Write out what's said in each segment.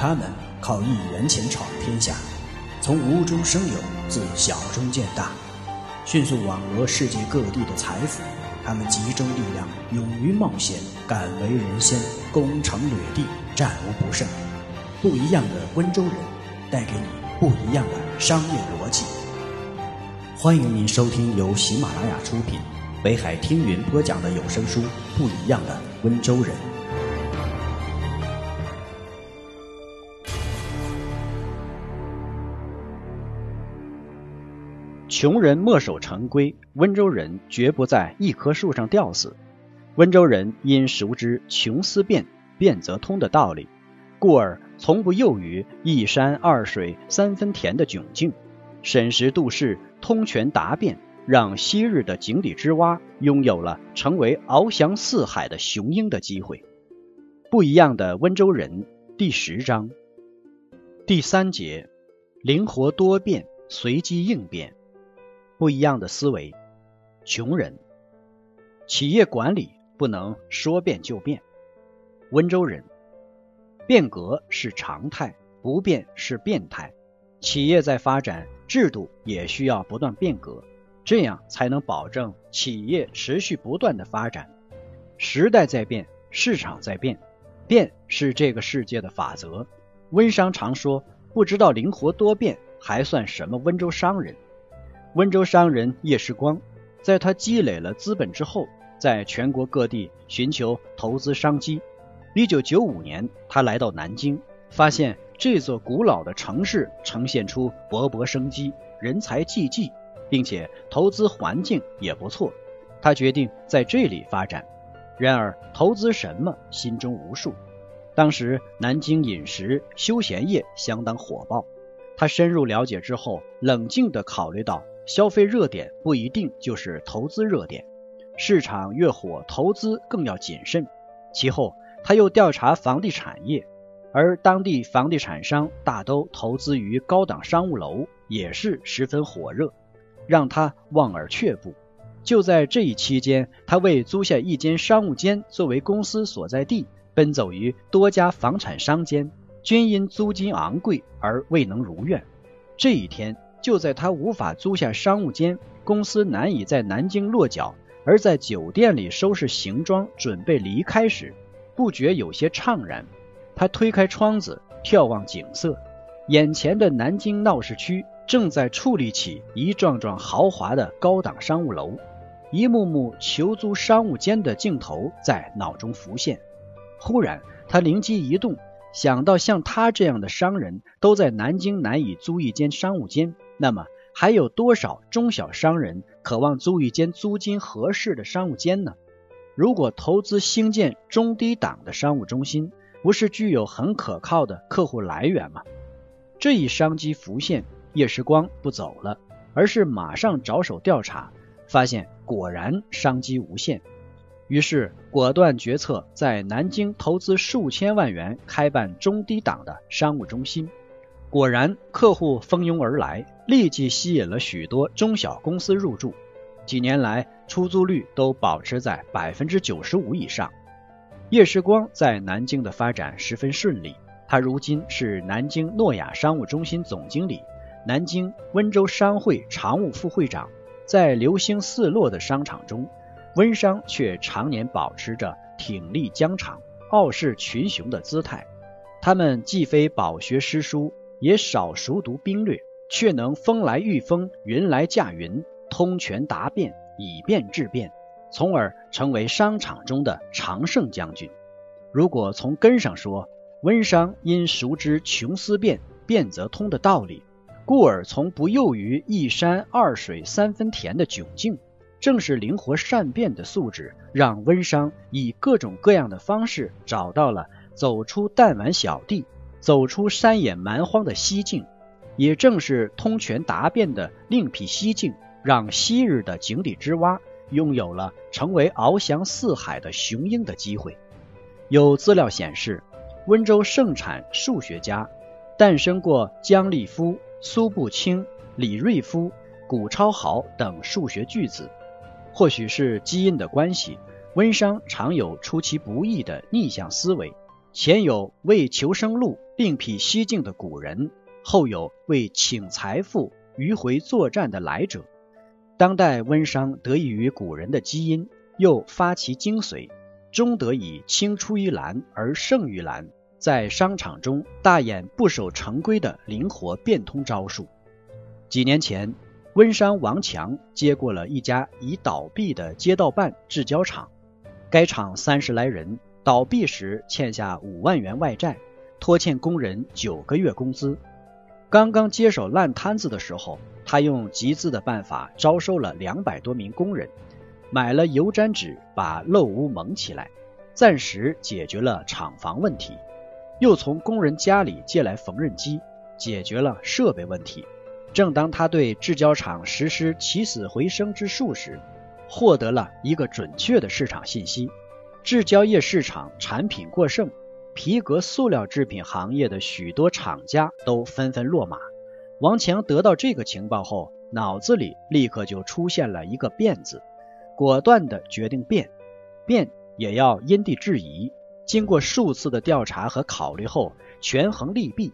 他们靠一元钱闯天下，从无中生有，自小中见大，迅速网罗世界各地的财富。他们集中力量，勇于冒险，敢为人先，攻城掠地，战无不胜。不一样的温州人，带给你不一样的商业逻辑。欢迎您收听由喜马拉雅出品、北海听云播讲的有声书《不一样的温州人》。穷人墨守成规，温州人绝不在一棵树上吊死。温州人因熟知“穷思变，变则通”的道理，故而从不囿于一山二水三分田的窘境，审时度势，通权达变，让昔日的井底之蛙拥有了成为翱翔四海的雄鹰的机会。不一样的温州人第十章第三节：灵活多变，随机应变。不一样的思维，穷人，企业管理不能说变就变。温州人，变革是常态，不变是变态。企业在发展，制度也需要不断变革，这样才能保证企业持续不断的发展。时代在变，市场在变，变是这个世界的法则。温商常说，不知道灵活多变，还算什么温州商人？温州商人叶世光，在他积累了资本之后，在全国各地寻求投资商机。一九九五年，他来到南京，发现这座古老的城市呈现出勃勃生机，人才济济，并且投资环境也不错。他决定在这里发展。然而，投资什么，心中无数。当时南京饮食休闲业相当火爆，他深入了解之后，冷静地考虑到。消费热点不一定就是投资热点，市场越火，投资更要谨慎。其后，他又调查房地产业，而当地房地产商大都投资于高档商务楼，也是十分火热，让他望而却步。就在这一期间，他为租下一间商务间作为公司所在地，奔走于多家房产商间，均因租金昂贵而未能如愿。这一天。就在他无法租下商务间，公司难以在南京落脚，而在酒店里收拾行装准备离开时，不觉有些怅然。他推开窗子，眺望景色，眼前的南京闹市区正在矗立起一幢幢豪华的高档商务楼，一幕幕求租商务间的镜头在脑中浮现。忽然，他灵机一动，想到像他这样的商人都在南京难以租一间商务间。那么还有多少中小商人渴望租一间租金合适的商务间呢？如果投资兴建中低档的商务中心，不是具有很可靠的客户来源吗？这一商机浮现，叶时光不走了，而是马上着手调查，发现果然商机无限，于是果断决策在南京投资数千万元开办中低档的商务中心。果然，客户蜂拥而来，立即吸引了许多中小公司入驻。几年来，出租率都保持在百分之九十五以上。叶时光在南京的发展十分顺利，他如今是南京诺亚商务中心总经理，南京温州商会常务副会长。在流星四落的商场中，温商却常年保持着挺立疆场、傲视群雄的姿态。他们既非饱学诗书。也少熟读兵略，却能风来御风，云来驾云，通权达变，以变制变，从而成为商场中的常胜将军。如果从根上说，温商因熟知“穷思变，变则通”的道理，故而从不囿于一山二水三分田的窘境。正是灵活善变的素质，让温商以各种各样的方式找到了走出弹丸小地。走出山野蛮荒的西境，也正是通权达变的另辟蹊径，让昔日的井底之蛙拥有了成为翱翔四海的雄鹰的机会。有资料显示，温州盛产数学家，诞生过姜立夫、苏步青、李瑞夫、古超豪等数学巨子。或许是基因的关系，温商常有出其不意的逆向思维。前有为求生路另辟蹊径的古人，后有为请财富迂回作战的来者。当代温商得益于古人的基因，又发其精髓，终得以青出于蓝而胜于蓝，在商场中大演不守成规的灵活变通招数。几年前，温商王强接过了一家已倒闭的街道办制胶厂，该厂三十来人。倒闭时欠下五万元外债，拖欠工人九个月工资。刚刚接手烂摊子的时候，他用集资的办法招收了两百多名工人，买了油毡纸把漏屋蒙起来，暂时解决了厂房问题。又从工人家里借来缝纫机，解决了设备问题。正当他对制胶厂实施起死回生之术时，获得了一个准确的市场信息。制胶业市场产品过剩，皮革塑料制品行业的许多厂家都纷纷落马。王强得到这个情报后，脑子里立刻就出现了一个“变”字，果断的决定变，变也要因地制宜。经过数次的调查和考虑后，权衡利弊，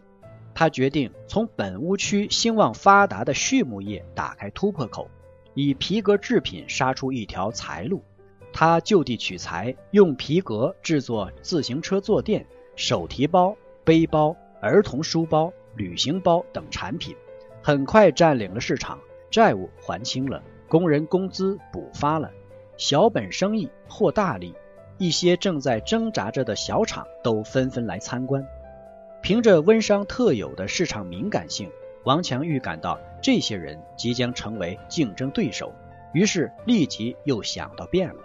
他决定从本屋区兴旺发达的畜牧业打开突破口，以皮革制品杀出一条财路。他就地取材，用皮革制作自行车坐垫、手提包、背包、儿童书包、旅行包等产品，很快占领了市场，债务还清了，工人工资补发了，小本生意获大利。一些正在挣扎着的小厂都纷纷来参观。凭着温商特有的市场敏感性，王强预感到这些人即将成为竞争对手，于是立即又想到变了。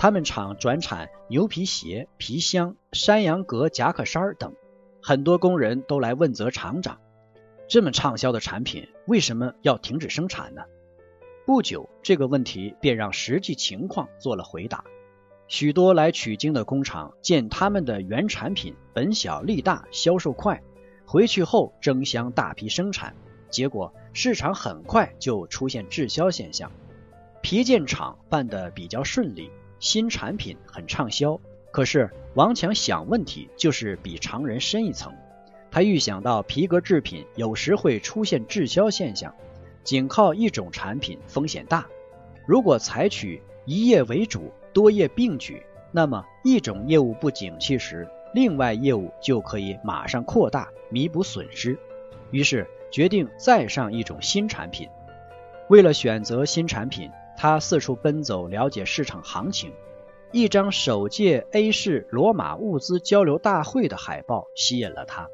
他们厂转产牛皮鞋、皮箱、山羊革夹克衫等，很多工人都来问责厂长：这么畅销的产品，为什么要停止生产呢？不久，这个问题便让实际情况做了回答。许多来取经的工厂见他们的原产品本小利大，销售快，回去后争相大批生产，结果市场很快就出现滞销现象。皮件厂办得比较顺利。新产品很畅销，可是王强想问题就是比常人深一层。他预想到皮革制品有时会出现滞销现象，仅靠一种产品风险大。如果采取一业为主、多业并举，那么一种业务不景气时，另外业务就可以马上扩大，弥补损失。于是决定再上一种新产品。为了选择新产品。他四处奔走，了解市场行情。一张首届 A 市罗马物资交流大会的海报吸引了他。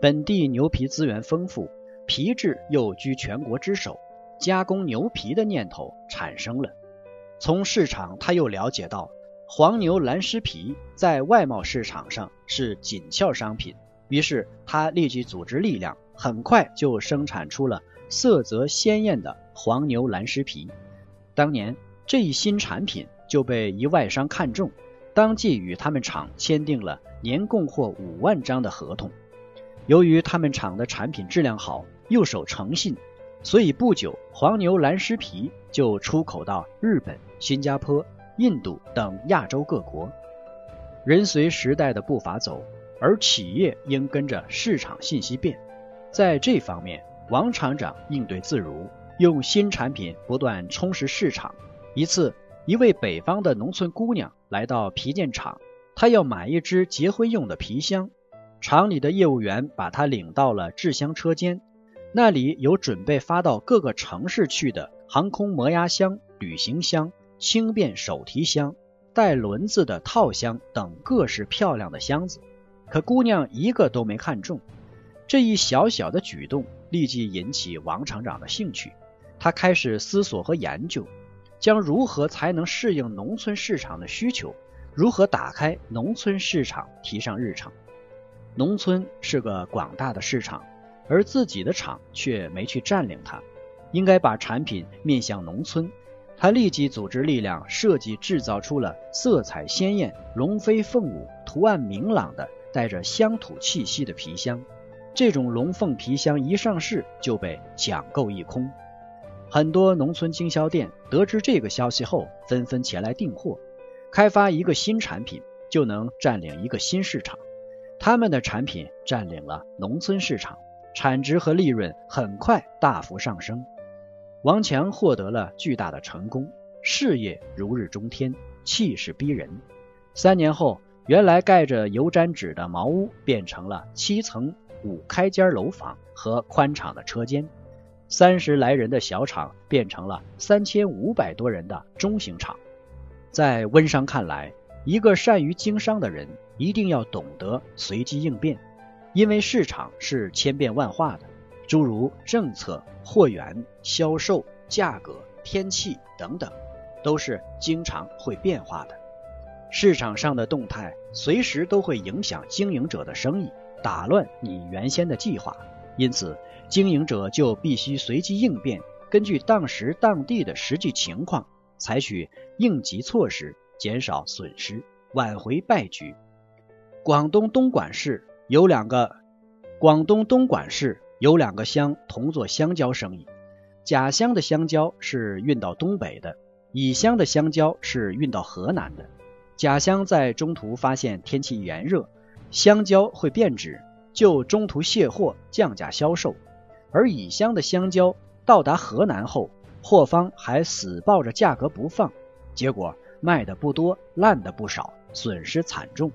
本地牛皮资源丰富，皮质又居全国之首，加工牛皮的念头产生了。从市场，他又了解到黄牛蓝狮皮在外贸市场上是紧俏商品，于是他立即组织力量，很快就生产出了色泽鲜艳的黄牛蓝狮皮。当年这一新产品就被一外商看中，当即与他们厂签订了年供货五万张的合同。由于他们厂的产品质量好，又守诚信，所以不久黄牛蓝狮皮就出口到日本、新加坡、印度等亚洲各国。人随时代的步伐走，而企业应跟着市场信息变。在这方面，王厂长应对自如。用新产品不断充实市场。一次，一位北方的农村姑娘来到皮件厂，她要买一只结婚用的皮箱。厂里的业务员把她领到了制箱车间，那里有准备发到各个城市去的航空磨压箱、旅行箱、轻便手提箱、带轮子的套箱等各式漂亮的箱子。可姑娘一个都没看中。这一小小的举动立即引起王厂长的兴趣。他开始思索和研究，将如何才能适应农村市场的需求，如何打开农村市场提上日程。农村是个广大的市场，而自己的厂却没去占领它，应该把产品面向农村。他立即组织力量设计制造出了色彩鲜艳、龙飞凤舞、图案明朗的带着乡土气息的皮箱。这种龙凤皮箱一上市就被抢购一空。很多农村经销店得知这个消息后，纷纷前来订货。开发一个新产品，就能占领一个新市场。他们的产品占领了农村市场，产值和利润很快大幅上升。王强获得了巨大的成功，事业如日中天，气势逼人。三年后，原来盖着油毡纸的茅屋变成了七层五开间楼房和宽敞的车间，三十来人的小厂变成了三千五百多人的中型厂。在温商看来，一个善于经商的人一定要懂得随机应变，因为市场是千变万化的，诸如政策、货源、销售、价格、天气等等，都是经常会变化的。市场上的动态随时都会影响经营者的生意，打乱你原先的计划，因此经营者就必须随机应变，根据当时当地的实际情况，采取应急措施，减少损失，挽回败局。广东东莞市有两个广东东莞市有两个乡同做香蕉生意，甲乡的香蕉是运到东北的，乙乡的香蕉是运到河南的。甲乡在中途发现天气炎热，香蕉会变质，就中途卸货降价销售；而乙乡的香蕉到达河南后，货方还死抱着价格不放，结果卖的不多，烂的不少，损失惨重。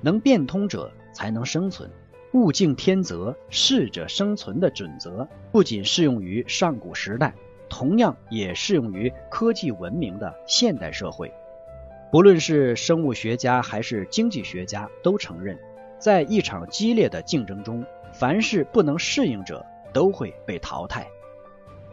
能变通者才能生存，物竞天择，适者生存的准则不仅适用于上古时代，同样也适用于科技文明的现代社会。不论是生物学家还是经济学家都承认，在一场激烈的竞争中，凡是不能适应者都会被淘汰。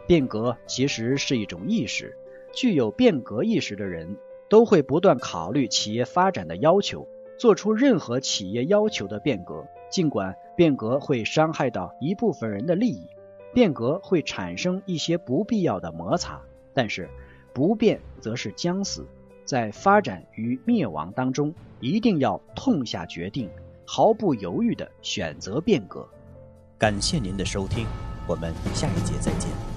变革其实是一种意识，具有变革意识的人都会不断考虑企业发展的要求，做出任何企业要求的变革。尽管变革会伤害到一部分人的利益，变革会产生一些不必要的摩擦，但是不变则是将死。在发展与灭亡当中，一定要痛下决定，毫不犹豫地选择变革。感谢您的收听，我们下一节再见。